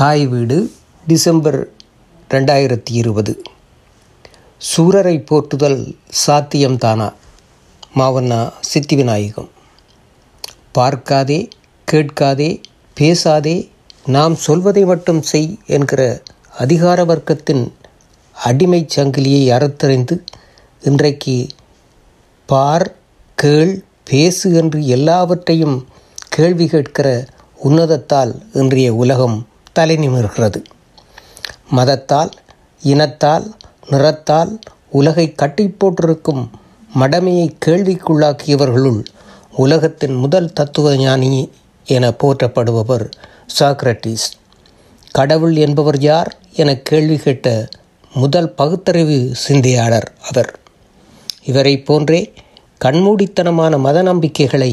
தாய் வீடு டிசம்பர் ரெண்டாயிரத்தி இருபது. சூரரை போற்றுதல் சாத்தியம்தானா? மாவண்ணா சித்தி விநாயகம். பார்க்காதே கேட்காதே பேசாதே நாம் சொல்வதை மட்டும் செய் என்கிற அதிகார வர்க்கத்தின் அடிமைச் சங்கிலியை அறுத்தறிந்து இன்றைக்கு பார் கேள் பேசு என்று எல்லாவற்றையும் கேள்வி கேட்கிற உன்னதத்தால் இன்றைய உலகம் தலை நிமிர்கிறது. மதத்தால் இனத்தால் நிறத்தால் உலகை கட்டி போட்டிருக்கும் மடமையை கேள்விக்குள்ளாக்கியவர்களுள் உலகத்தின் முதல் தத்துவ ஞானி என போற்றப்படுபவர் சாக்ரட்டிஸ். கடவுள் என்பவர் யார் என கேள்வி கேட்ட முதல் பகுத்தறிவு சிந்தையாளர் அவர். இவரை போன்றே கண்மூடித்தனமான மத நம்பிக்கைகளை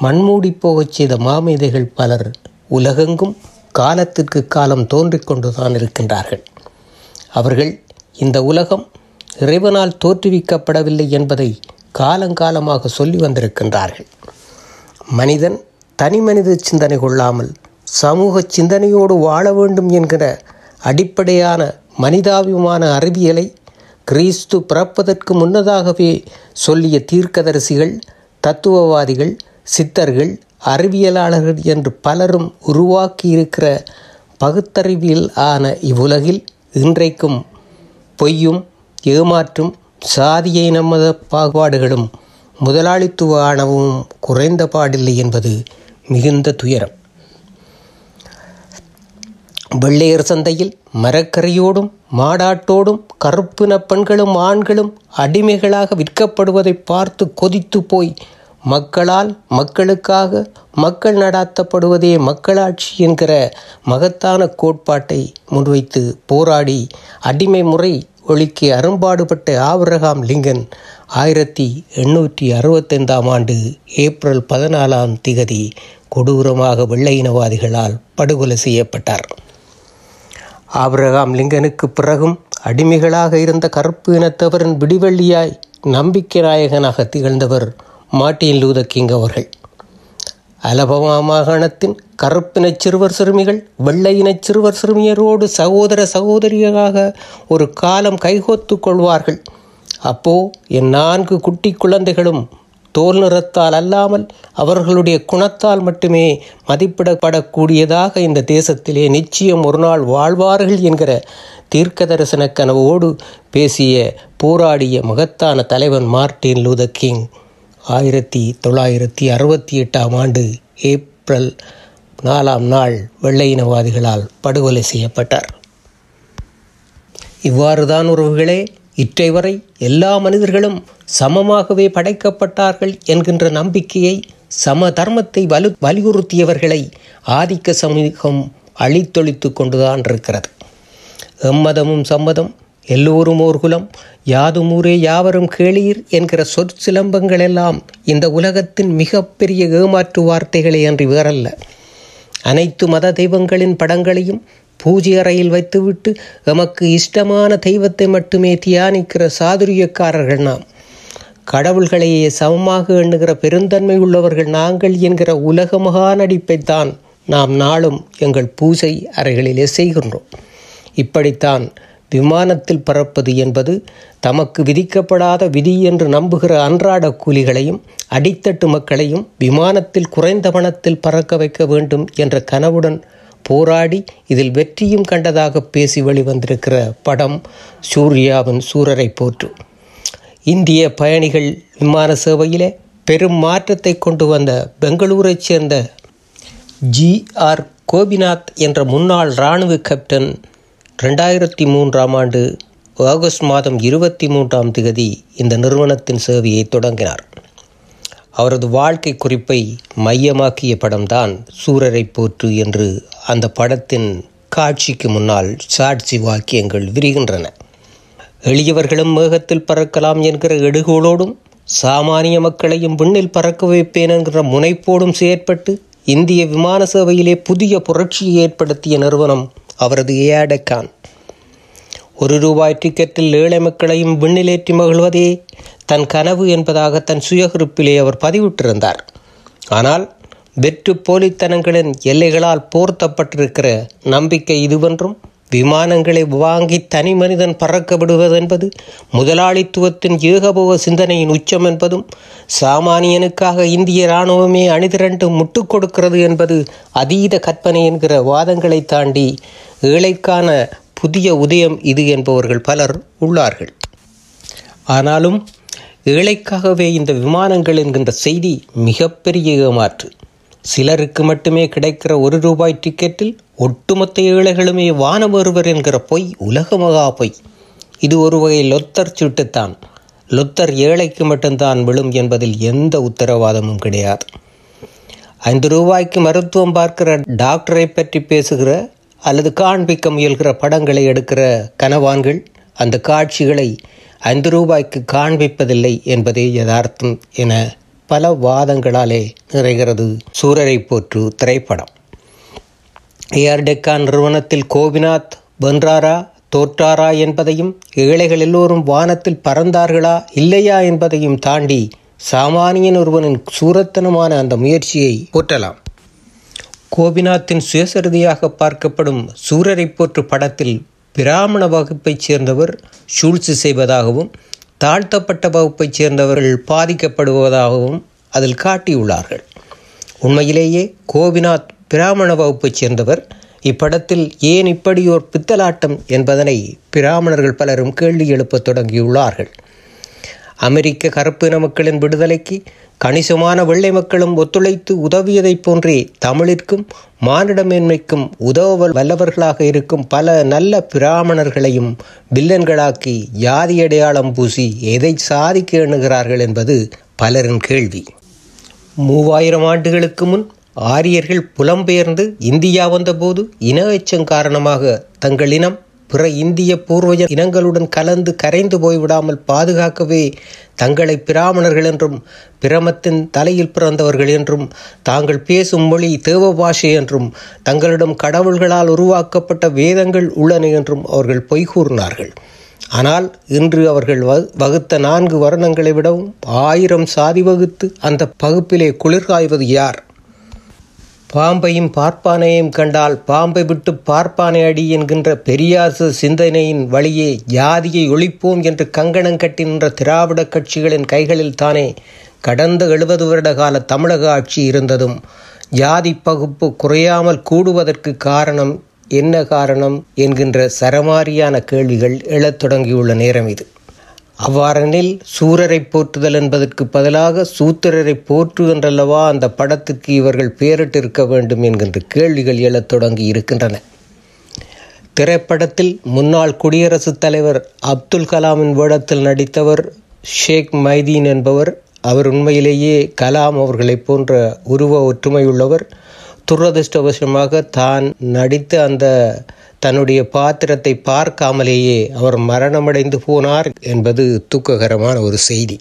மண்மூடி போகச் செய்த மாமேதைகள் பலர் உலகெங்கும் காலத்திற்கு காலம் தோன்றிக் கொண்டுதான் இருக்கின்றார்கள். அவர்கள் இந்த உலகம் இறைவனால் தோற்றுவிக்கப்படவில்லை என்பதை காலங்காலமாக சொல்லி வந்திருக்கின்றார்கள். மனிதன் தனி மனித சிந்தனை கொள்ளாமல் சமூக சிந்தனையோடு வாழ வேண்டும் என்கிற அடிப்படையான மனிதாபிமான அறிவியலை கிறிஸ்து பிறப்பதற்கு முன்னதாகவே சொல்லிய தீர்க்கதரிசிகள் தத்துவவாதிகள் சித்தர்கள் அறிவியலாளர்கள் என்று பலரும் உருவாக்கியிருக்கிற பகுத்தறிவியல் ஆன இவ்வுலகில் இன்றைக்கும் பொய்யும் ஏமாற்றும் சாதிய நமத பாகுபாடுகளும் முதலாளித்துவ ஆணவமும் குறைந்த பாடில்லை என்பது மிகுந்த துயரம். வெள்ளையர் சந்தையில் மரக்கரையோடும் மாடாட்டோடும் கருப்பின பெண்களும் ஆண்களும் அடிமைகளாக விற்கப்படுவதை பார்த்து கொதித்து போய் மக்களால் மக்களுக்காக மக்கள் நடாத்தப்படுவதே மக்களாட்சி என்கிற மகத்தான கோட்பாட்டை முன்வைத்து போராடி அடிமை முறை ஒழிக்க அரும்பாடுபட்ட ஆபிரகாம் லிங்கன் ஆயிரத்தி எண்ணூற்றி அறுபத்தைந்தாம் ஆண்டு ஏப்ரல் பதினாலாம் திகதி கொடூரமாக வெள்ளை இனவாதிகளால் படுகொலை செய்யப்பட்டார். ஆபிரகாம் லிங்கனுக்கு பிறகும் அடிமைகளாக இருந்த கருப்பு இனத்தவரின் விடிவெள்ளியாய் நம்பிக்கை நாயகனாக திகழ்ந்தவர் மார்ட்டின் லூத கிங் அவர்கள். அலபமா மாகாணத்தின் கருப்பினச் சிறுவர் சிறுமிகள் வெள்ளையினச் சிறுவர் சிறுமியரோடு சகோதர சகோதரியாக ஒரு காலம் கைகோத்து கொள்வார்கள். அப்போ என் நான்கு குட்டி குழந்தைகளும் தோல் நிறத்தால் அல்லாமல் அவர்களுடைய குணத்தால் மட்டுமே மதிப்பிடப்படக்கூடியதாக இந்த தேசத்திலே நிச்சயம் ஒரு நாள் வாழ்வார்கள் என்கிற தீர்க்க தரிசன கனவோடு பேசிய போராடிய மகத்தான தலைவன் மார்ட்டின் லூத கிங். ஆயிரத்தி தொள்ளாயிரத்தி அறுபத்தி எட்டாம் ஆண்டு ஏப்ரல் நாலாம் நாள் வெள்ளையினவாதிகளால் படுகொலை செய்யப்பட்டார். இவ்வாறுதான் உறவுகளே இற்றை வரை எல்லா மனிதர்களும் சமமாகவே படைக்கப்பட்டார்கள் என்கின்ற நம்பிக்கையை சம தர்மத்தை வலு வலியுறுத்தியவர்களை ஆதிக்க சமூகம் அழித்தொழித்து கொண்டுதான் இருக்கிறது. எம்மதமும் சம்மதம் எல்லோரும் ஓர் குலம். யாதும் ஊரே யாவரும் கேளீர் என்கிற சொற்சிலம்பங்கள் எல்லாம் இந்த உலகத்தின் மிகப்பெரிய ஏமாற்று வார்த்தைகளே அன்றி வேறல்ல. அனைத்து மத தெய்வங்களின் படங்களையும் பூஜை அறையில் வைத்துவிட்டு எமக்கு இஷ்டமான தெய்வத்தை மட்டுமே தியானிக்கிற சாதுரியக்காரர்கள் நாம். கடவுள்களையே சமமாக எண்ணுகிற பெருந்தன்மை உள்ளவர்கள் நாங்கள் என்கிற உலக மகா நடிப்பைத்தான் நாம் நாளும் எங்கள் பூஜை அறைகளிலே செய்கின்றோம். இப்படித்தான் விமானத்தில் பறப்பது என்பது தமக்கு விதிக்கப்படாத விதி என்று நம்புகிற அன்றாட கூலிகளையும் அடித்தட்டு மக்களையும் விமானத்தில் குறைந்த பணத்தில் பறக்க வைக்க வேண்டும் என்ற கனவுடன் போராடி இதில் வெற்றியும் கண்டதாக பேசி வெளிவந்திருக்கிற படம் சூர்யாவின் சூரரை போற்று. இந்திய பயணிகள் விமான சேவையிலே பெரும் மாற்றத்தை கொண்டு வந்த பெங்களூரைச் சேர்ந்த ஜி ஆர் கோபிநாத் என்ற முன்னாள் இராணுவ கேப்டன் ரெண்டாயிரத்தி மூன்றாம் ஆண்டு ஆகஸ்ட் மாதம் இருபத்தி மூன்றாம் திகதி இந்த நிறுவனத்தின் சேவையை தொடங்கினார். அவரது வாழ்க்கை குறிப்பை மையமாக்கிய படம்தான் சூரரை போற்று என்று அந்த படத்தின் காட்சிக்கு முன்னால் சாட்சி வாக்கியங்கள் விரிகின்றன. எளியவர்களும் மேகத்தில் பறக்கலாம் என்கிற எடுகோளோடும் சாமானிய மக்களையும் விண்ணில் பறக்க வைப்பேன் என்கிற முனைப்போடும் செயற்பட்டு இந்திய விமான சேவையிலே புதிய புரட்சியை ஏற்படுத்திய நிறுவனம் அவரது ஏடக்கான் ஒரு ரூபாய் டிக்கெட்டில் ஏழை மக்களையும் விண்ணிலேற்றி மகிழ்வதே தன் கனவு என்பதாக தன் சுயகுறிப்பிலே அவர் பதிவிட்டிருந்தார். ஆனால் வெற்று போலித்தனங்களின் எல்லைகளால் போர்த்தப்பட்டிருக்கிற நம்பிக்கை இதுவென்றும் விமானங்களை வாங்கி தனி மனிதன் பறக்க விடுவதென்பது முதலாளித்துவத்தின் ஏகபோக சிந்தனையின் உச்சம் என்பதும் சாமானியனுக்காக இந்திய இராணுவமே அணிதிரண்டு முட்டுக் கொடுக்கிறது என்பது அதீத கற்பனை என்கிற வாதங்களை தாண்டி ஏழைக்கான புதிய உதயம் இது என்பவர்கள் பலர் உள்ளார்கள். ஆனாலும் ஏழைக்காகவே இந்த விமானங்கள் என்கின்ற செய்தி மிகப்பெரிய ஏமாற்று. சிலருக்கு மட்டுமே கிடைக்கிற ஒரு ரூபாய் டிக்கெட்டில் ஒட்டுமொத்த ஏழைகளுமே வானம் வருவர் என்கிற பொய் உலக மகா பொய். இது ஒரு வகை லொத்தர் சுட்டுத்தான். லொத்தர் ஏழைக்கு மட்டும்தான் விழும் என்பதில் எந்த உத்தரவாதமும் கிடையாது. ஐந்து ரூபாய்க்கு மருத்துவம் பார்க்கிற டாக்டரை பற்றி பேசுகிற அல்லது காண்பிக்க முயல்கிற படங்களை எடுக்கிற கனவான்கள் அந்த காட்சிகளை ஐந்து ரூபாய்க்கு காண்பிப்பதில்லை என்பதே யதார்த்தம் என பல வாதங்களாலே நிறைகிறது. சூரரை போற்று திரைப்படம். ஏஆர் டெக்கான் நிறுவனத்தில் கோபிநாத் வென்றாரா? தோற்றாரா என்பதையும் ஏழைகள் எல்லோரும் வானத்தில் பறந்தார்களா? இல்லையா என்பதையும் தாண்டி சாமானியன் ஒருவனின் சூரத்தனமான அந்த முயற்சியை போற்றலாம். கோபிநாத்தின் சுயசரிதியாக பார்க்கப்படும் சூரரை போற்று படத்தில் பிராமண வகுப்பைச் சேர்ந்தவர் சூழ்ச்சி செய்வதாகவும் தாழ்த்தப்பட்ட வகுப்பைச் சேர்ந்தவர்கள் பாதிக்கப்படுவதாகவும் அதில் காட்டியுள்ளார்கள். உண்மையிலேயே கோபிநாத் பிராமண வகுப்பைச் சேர்ந்தவர் இப்படத்தில் ஏன் இப்படி ஒரு பித்தலாட்டம் என்பதனை பிராமணர்கள் பலரும் கேள்வி எழுப்பத் தொடங்கியுள்ளார்கள். அமெரிக்க கருப்பின மக்களின் விடுதலைக்கு கணிசமான வெள்ளை மக்களும் ஒத்துழைத்து உதவியதைப் போன்றே தமிழிற்கும் மானிடமேன்மைக்கும் உதவ வல்லவர்களாக இருக்கும் பல நல்ல பிராமணர்களையும் வில்லன்களாக்கி ஜாதி அடையாளம் பூசி எதை சாதிக்க எண்ணுகிறார்கள் என்பது பலரின் கேள்வி. மூவாயிரம் ஆண்டுகளுக்கு முன் ஆரியர்கள் புலம்பெயர்ந்து இந்தியா வந்தபோது இன எச்சம் காரணமாக தங்கள் இனம் பிற இந்திய பூர்வஜ இனங்களுடன் கலந்து கரைந்து போய்விடாமல் பாதுகாக்கவே தங்களை பிராமணர்கள் என்றும் பிரமத்தின் தலையில் பிறந்தவர்கள் என்றும் தாங்கள் பேசும் மொழி தேவ பாஷை என்றும் தங்களிடம் கடவுள்களால் உருவாக்கப்பட்ட வேதங்கள் உள்ளன என்றும் அவர்கள் பொய் கூறினார்கள். ஆனால் இன்று அவர்கள் வகுத்த நான்கு வருணங்களை விடவும் ஆயிரம் சாதி வகுத்து அந்த பகுப்பிலே குளிர்காய்வது யார்? பாம்பையும் பார்ப்பானையும் கண்டால் பாம்பை விட்டு பார்ப்பானை அடி என்கின்ற பெரியாசு சிந்தனையின் வழியே ஜாதியை ஒழிப்போம் என்று கங்கணம் கட்டி நின்ற திராவிட கட்சிகளின் கைகளில் தானே கடந்த எழுபது வருட கால தமிழக ஆட்சி இருந்ததும். ஜாதி பகுப்பு குறையாமல் கூடுவதற்கு காரணம் என்ன காரணம் என்கின்ற சரமாரியான கேள்விகள் எழத் தொடங்கியுள்ள நேரம் இது. அவ்வாறெனில் சூரரை போற்றுதல் என்பதற்கு பதிலாக சூத்திரரை போற்றுகின்றல்லவா அந்த படத்துக்கு இவர்கள் பெயரிட்டிருக்க வேண்டும் என்கின்ற கேள்விகள் எழத் தொடங்கி இருக்கின்றன. திரைப்படத்தில் முன்னாள் குடியரசுத் தலைவர் அப்துல் கலாமின் வேடத்தில் நடித்தவர் ஷேக் மைதீன் என்பவர் அவர் உண்மையிலேயே கலாம் அவர்களைப் போன்ற உருவ ஒற்றுமையுள்ளவர். துரதிருஷ்டவசமாக தான் நடித்த அந்த தன்னுடைய பாத்திரத்தை பார்க்காமலேயே அவர் மரணமடைந்து போனார் என்பது துக்ககரமான ஒரு செய்தி.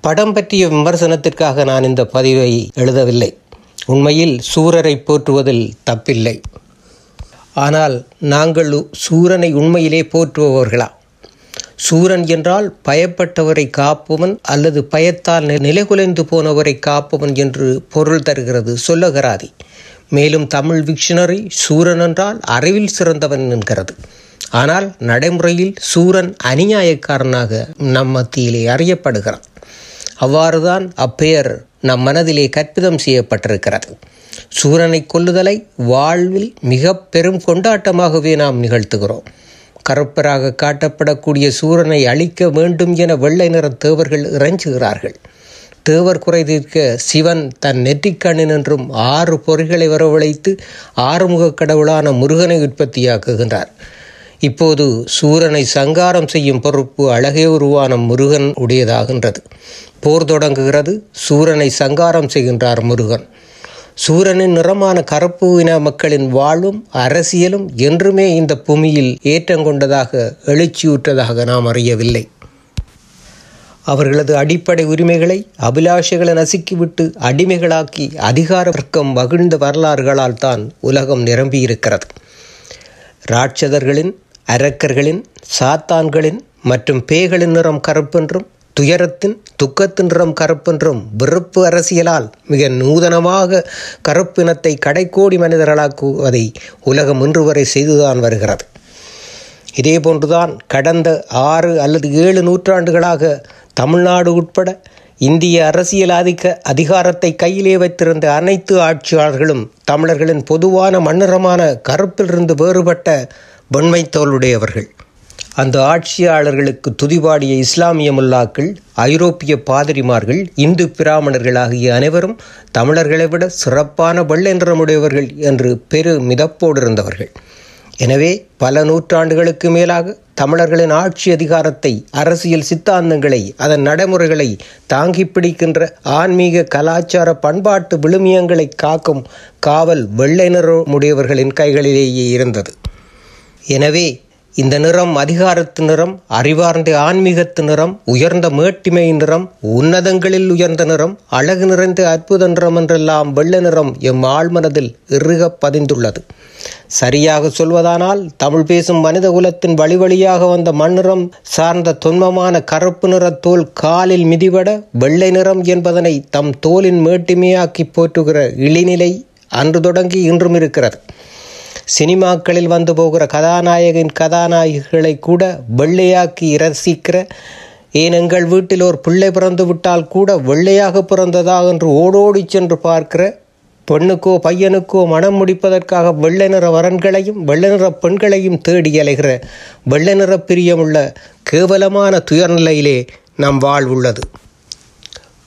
படம் பற்றிய விமர்சனத்திற்காக நான் இந்த பதிவை எழுதவில்லை. உண்மையில் சூரரை போற்றுவதில் தப்பில்லை. ஆனால் நாங்கள் சூரனை உண்மையிலே போற்றுபவர்களா? சூரன் என்றால் பயப்பட்டவரை காப்பவன் அல்லது பயத்தால் நிலைகுலைந்து போனவரை காப்பவன் என்று பொருள் தருகிறது. சொல்லகராதி மேலும் தமிழ் விக்ஷனரி சூரன் என்றால் அறிவில் சிறந்தவன் என்கிறது. ஆனால் நடைமுறையில் சூரன் அநியாயக்காரனாக நம் மத்தியிலே அறியப்படுகிறான். அவ்வாறுதான் அப்பெயர் நம் மனதிலே கற்பிதம் செய்யப்பட்டிருக்கிறது. சூரனை கொல்லுதலை வாழ்வில் மிக பெரும் கொண்டாட்டமாகவே நாம் நிகழ்த்துகிறோம். கருப்பராக காட்டப்படக்கூடிய சூரனை அழிக்க வேண்டும் என வெள்ளை நிற தேவர்கள் இறைஞ்சுகிறார்கள். தேவர் குறை தீர்க்க சிவன் தன் நெற்றிக்கண்ணினின்றும் ஆறு பொறிகளை வரவழைத்து ஆறுமுக கடவுளான முருகனை உற்பத்தியாக்குகின்றார். இப்போது சூரனை சங்காரம் செய்யும் பொறுப்பு அழகே உருவான முருகன் உடையதாகின்றது. போர் தொடங்குகிறது சூரனை சங்காரம் செய்கின்றார் முருகன். சூரனின் நிறமான கருப்பு இன மக்களின் வாழ்வும் அரசியலும் என்றுமே இந்த பூமியில் ஏற்றங்கொண்டதாக எழுச்சியுற்றதாக நாம் அறியவில்லை. அவர்களது அடிப்படை உரிமைகளை அபிலாஷைகளை நசுக்கிவிட்டு அடிமைகளாக்கி அதிகார வர்க்கம் மகிழ்ந்த வரலாறுகளால் தான் உலகம் நிரம்பியிருக்கிறது. ராட்சதர்களின் அரக்கர்களின் சாத்தான்களின் மற்றும் பேய்களின் நிறம் கருப்பென்றும் துயரத்தின் துக்கத்தின் நிறம் கருப்பென்றும் வெறுப்பு அரசியலால் மிக நூதனமாக கருப்பினத்தை கடைக்கோடி மனிதர்களாக்குவதை உலகம் இன்று வரை செய்துதான் வருகிறது. இதேபோன்றுதான் கடந்த ஆறு அல்லது ஏழு நூற்றாண்டுகளாக தமிழ்நாடு உட்பட இந்திய அரசியல் ஆதிக்க அதிகாரத்தை கையிலே வைத்திருந்த அனைத்து ஆட்சியாளர்களும் தமிழர்களின் பொதுவான மண்ணிறமான கருப்பிலிருந்து வேறுபட்ட வெண்மை அந்த ஆட்சியாளர்களுக்கு துதிபாடிய இஸ்லாமிய முல்லாக்கள் ஐரோப்பிய பாதிரிமார்கள் இந்து பிராமணர்கள் ஆகிய அனைவரும் தமிழர்களை விட சிறப்பான வெள்ளை நிறமுடையவர்கள் என்று பெரு மிதப்போடு இருந்தவர்கள் எனவே பல நூற்றாண்டுகளுக்கு மேலாக தமிழர்களின் ஆட்சி அதிகாரத்தை அரசியல் சித்தாந்தங்களை அதன் நடைமுறைகளை தாங்கி பிடிக்கின்ற ஆன்மீக கலாச்சார பண்பாட்டு விழுமியங்களை காக்கும் காவல் வெள்ளை உடையவர்களின் கைகளிலேயே இருந்தது. எனவே இந்த நிறம் அதிகாரத்து நிறம் அறிவார்ந்த ஆன்மீகத்து நிறம் உயர்ந்த மேட்டிமை நிறம் உன்னதங்களில் உயர்ந்த நிறம் அழகு நிறைந்த அற்புத நிறம் என்றெல்லாம் வெள்ள நிறம் எம் ஆழ்மனதில் இறுக பதிந்துள்ளது. சரியாக சொல்வதானால் தமிழ் பேசும் மனித குலத்தின் வழி வழியாக வந்த மண்ணிறம் சார்ந்த தொன்மமான கருப்பு நிற தோல் காலில் மிதிபட வெள்ளை நிறம் என்பதனை தம் தோலின் மேட்டிமையாக்கி போற்றுகிற இழிநிலை அன்று தொடங்கி இன்றும் இருக்கிறது. சினிமாக்களில் வந்து போகிற கதாநாயகின் கதாநாயகிகளை கூட வெள்ளையாக்கி ரசிக்கிற ஏன் எங்கள் வீட்டில் ஒரு பிள்ளை பிறந்து விட்டால் கூட வெள்ளையாக பிறந்ததா என்று ஓடோடி சென்று பார்க்கிற பெண்ணுக்கோ பையனுக்கோ மனம் முடிப்பதற்காக வெள்ளை நிற வரன்களையும் வெள்ளை நிற பெண்களையும் தேடி அலைகிற வெள்ளை நிற பிரியமுள்ள கேவலமான துயர்நிலையிலே நம் வாழ்வுள்ளது.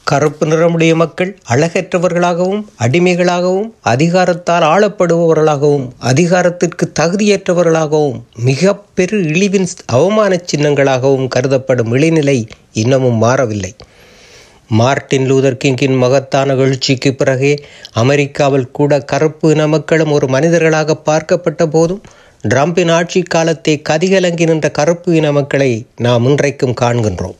கருப்பு நிறமுடைய மக்கள் அழகற்றவர்களாகவும் அடிமைகளாகவும் அதிகாரத்தால் ஆளப்படுபவர்களாகவும் அதிகாரத்திற்கு தகுதியற்றவர்களாகவும் மிக பெரு இழிவின் அவமான சின்னங்களாகவும் கருதப்படும் இழிநிலை இன்னமும் மாறவில்லை. மார்ட்டின் லூதர் கிங்கின் மகத்தான எழுச்சிக்கு பிறகே அமெரிக்காவில் கூட கருப்பு இன மக்களும் ஒரு மனிதர்களாக பார்க்கப்பட்ட போதும் ட்ரம்பின் ஆட்சி காலத்தை கதிகலங்கி நின்ற கருப்பு இன மக்களை நாம் இன்றைக்கும் காண்கின்றோம்.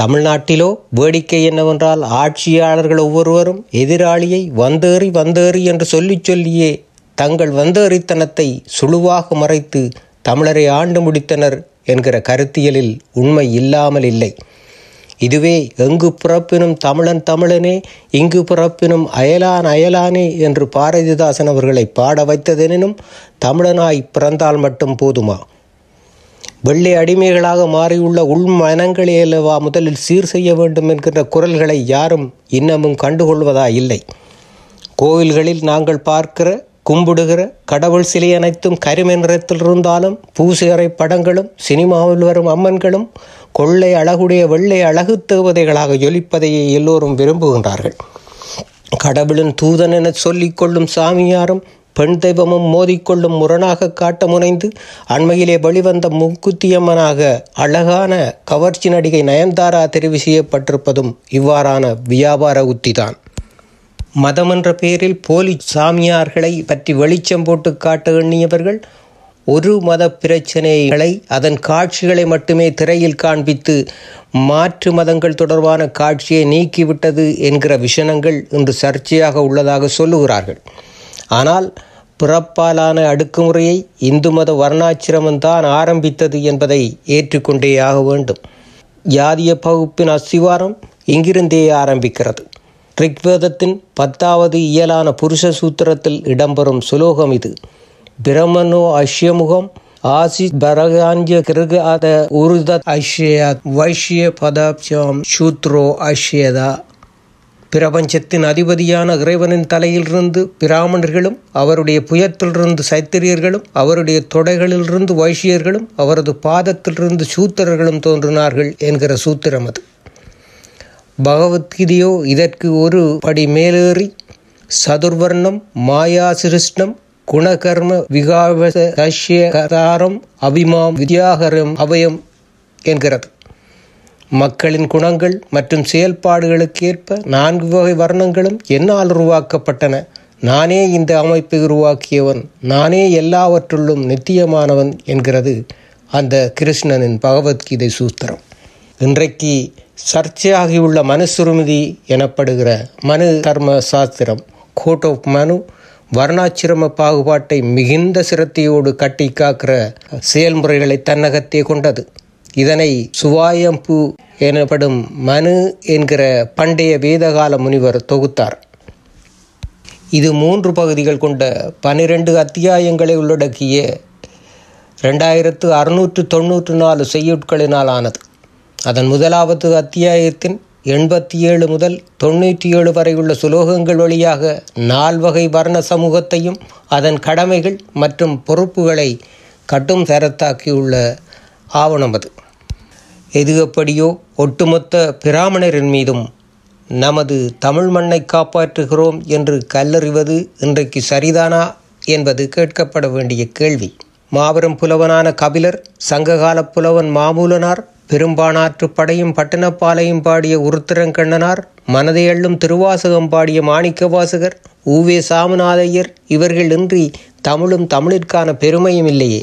தமிழ்நாட்டிலோ வேடிக்கை என்னவென்றால் ஆட்சியாளர்கள் ஒவ்வொருவரும் எதிராளியை வந்தேறி வந்தேறி என்று சொல்லிச் சொல்லியே தங்கள் வந்தேறித்தனத்தை சுழுவாக மறைத்து தமிழரை ஆண்டு முடித்தனர் என்கிற கருத்தியலில் உண்மை இல்லாமல் இல்லை. இதுவே எங்கு பிறப்பினும் தமிழன் தமிழனே இங்கு பிறப்பினும் அயலான் அயலானே என்று பாரதிதாசன் அவர்களை பாட வைத்ததெனினும் தமிழனாய் பிறந்தால் மட்டும் போதுமா? வெள்ளை அடிமைகளாக மாறியுள்ள உள் மனங்களே முதலில் சீர் செய்ய வேண்டும் என்கின்ற குரல்களை யாரும் இன்னமும் கண்டுகொள்வதா இல்லை. கோவில்களில் நாங்கள் பார்க்கிற கும்பிடுகிற கடவுள் சிலை அனைத்தும் கருமை நிறத்தில் இருந்தாலும் பூசையறை படங்களும் சினிமாவில் வரும் அம்மன்களும் கொள்ளை அழகுடைய வெள்ளை அழகு தேவதைகளாக ஜொலிப்பதையே எல்லோரும் விரும்புகின்றார்கள். கடவுளின் தூதன் என சொல்லிக்கொள்ளும் சாமியாரும் பெண் தெய்வமும் மோதிக்கொள்ளும் முரணாக காட்ட முனைந்து அண்மையிலே வெளிவந்த முக்குத்தியம்மனாக அழகான கவர்ச்சி நடிகை நயன்தாரா தெரிவு செய்யப்பட்டிருப்பதும் இவ்வாறான வியாபார உத்திதான். மதம் என்ற பெயரில் போலி சாமியார்களை பற்றி வெளிச்சம் போட்டு காட்ட எண்ணியவர்கள் ஒரு மத பிரச்சனைகளை அதன் காட்சிகளை மட்டுமே திரையில் காண்பித்து மாற்று மதங்கள் தொடர்பான காட்சியை நீக்கிவிட்டது என்கிற விஷனங்கள் இன்று சர்ச்சையாக உள்ளதாக சொல்லுகிறார்கள். ஆனால் பிறப்பாலான அடுக்குமுறையை இந்து மத வர்ணாச்சிரமம்தான் ஆரம்பித்தது என்பதை ஏற்றுக்கொண்டே ஆக வேண்டும். ஜாதிய பகுப்பின் அஸ்திவாரம் இங்கிருந்தே ஆரம்பிக்கிறது. ரிக்வேதத்தின் பத்தாவது இயலான புருஷ சூத்திரத்தில் இடம்பெறும் சுலோகம் இது. பிரமனோ அஷ்யமுகம் ஆசி பரகாஞ்ச கிருகாத உருத அஷ்ய வைஷ்ய பதாப்சம் சூத்ரோ அஷ்யதா பிரபஞ்சத்தின் அதிபதியான இறைவனின் தலையிலிருந்து பிராமணர்களும் அவருடைய புயத்திலிருந்து சைத்திரியர்களும் அவருடைய தொடைகளிலிருந்து வைஷ்யர்களும் அவரது பாதத்திலிருந்து சூத்திரர்களும் தோன்றினார்கள் என்கிற சூத்திரம் அது. பகவத்கீதையோ இதற்கு ஒரு படி மேலேறி சதுர்வர்ணம் மாயா சிருஷ்ணம் குணகர்ம விகாவசியகாரம் அபிமாம் வித்யாகரம் அபயம் என்கிறது. மக்களின் குணங்கள் மற்றும் செயல்பாடுகளுக்கேற்ப நான்கு வகை வர்ணங்களும் என்னால் உருவாக்கப்பட்டன. நானே இந்த அமைப்பை உருவாக்கியவன் நானே எல்லாவற்றுள்ளும் நித்தியமானவன் என்கிறது அந்த கிருஷ்ணனின் பகவத்கீதை சூத்திரம். இன்றைக்கு சர்ச்சையாகியுள்ள மனுசுருமிதி எனப்படுகிற மனு தர்ம சாஸ்திரம் கோட் ஆஃப் மனு வர்ணாச்சிரம பாகுபாட்டை மிகுந்த சிரத்தையோடு கட்டி காக்கிற செயல்முறைகளை தன்னகத்தே கொண்டது. இதனை சுவாயம்பு எனப்படும் மனு என்கிற பண்டைய வேதகால முனிவர் தொகுத்தார். இது மூன்று பகுதிகள் கொண்ட பனிரெண்டு அத்தியாயங்களை உள்ளடக்கிய ரெண்டாயிரத்து அறுநூற்று தொண்ணூற்று நாலு செய்யுட்களினால் ஆனது அதன் முதலாவது அத்தியாயத்தின் எண்பத்தி ஏழு முதல் தொண்ணூற்றி ஏழு வரை உள்ள சுலோகங்கள் வழியாக நால்வகை வர்ண சமூகத்தையும் அதன் கடமைகள் மற்றும் பொறுப்புகளை கட்டும் தரத்தாக்கியுள்ள ஆவணம் அது. எது எப்படியோ ஒட்டுமொத்த பிராமணரின் மீதும் நமது தமிழ் மண்ணை காப்பாற்றுகிறோம் என்று கல்லறிவது இன்றைக்கு சரிதானா என்பது கேட்கப்பட வேண்டிய கேள்வி. மாபெரும் புலவனான கபிலர் சங்ககால புலவன் மாமூலனார் பெரும்பானாற்று படையும் பட்டணப்பாலையும் பாடிய உருத்திரங்கண்ணனார் மனதை அள்ளும் திருவாசகம் பாடிய மாணிக்கவாசகர் ஊவே சாமிநாதையர் இவர்கள் இன்றி தமிழும் தமிழிற்கான பெருமையும் இல்லையே.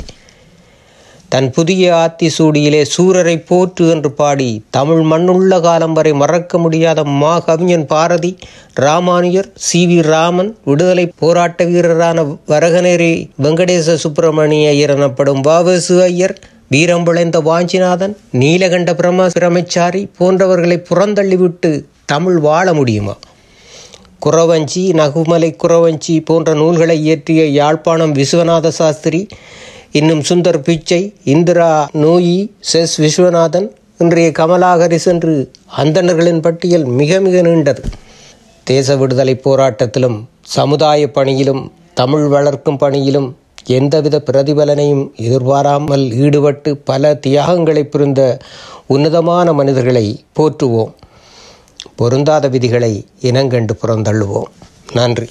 தன் புதிய ஆத்தி சூடியிலே சூரரை போற்று என்று பாடி தமிழ் மண்ணுள்ள காலம் வரை மறக்க முடியாத மா கவிஞன் பாரதி ராமானுயர் சி வி ராமன் விடுதலை போராட்ட வீரரான வரகநேரி வெங்கடேச சுப்பிரமணிய ஐயர் எனப்படும் வாவசு ஐயர் வீரம் விளைந்த வாஞ்சிநாதன் நீலகண்ட பிரம பிரமச்சாரி போன்றவர்களை புறந்தள்ளிவிட்டு தமிழ் வாழ முடியுமா? குறவஞ்சி நகுமலை குறவஞ்சி போன்ற நூல்களை இயற்றிய யாழ்ப்பாணம் விஸ்வநாத சாஸ்திரி இன்னும் சுந்தர் பிச்சை இந்திரா நோயி செஸ் விஸ்வநாதன் இன்றைய கமலாகரிஸ் என்று அந்தணர்களின் பட்டியல் மிக மிக நீண்டது. தேச விடுதலை போராட்டத்திலும் சமுதாய பணியிலும் தமிழ் வளர்க்கும் பணியிலும் எந்தவித பிரதிபலனையும் எதிர்பாராமல் ஈடுபட்டு பல தியாகங்களை புரிந்த உன்னதமான மனிதர்களை போற்றுவோம். பொருந்தாத விதிகளை இனங்கண்டு புறந்தள்ளுவோம். நன்றி.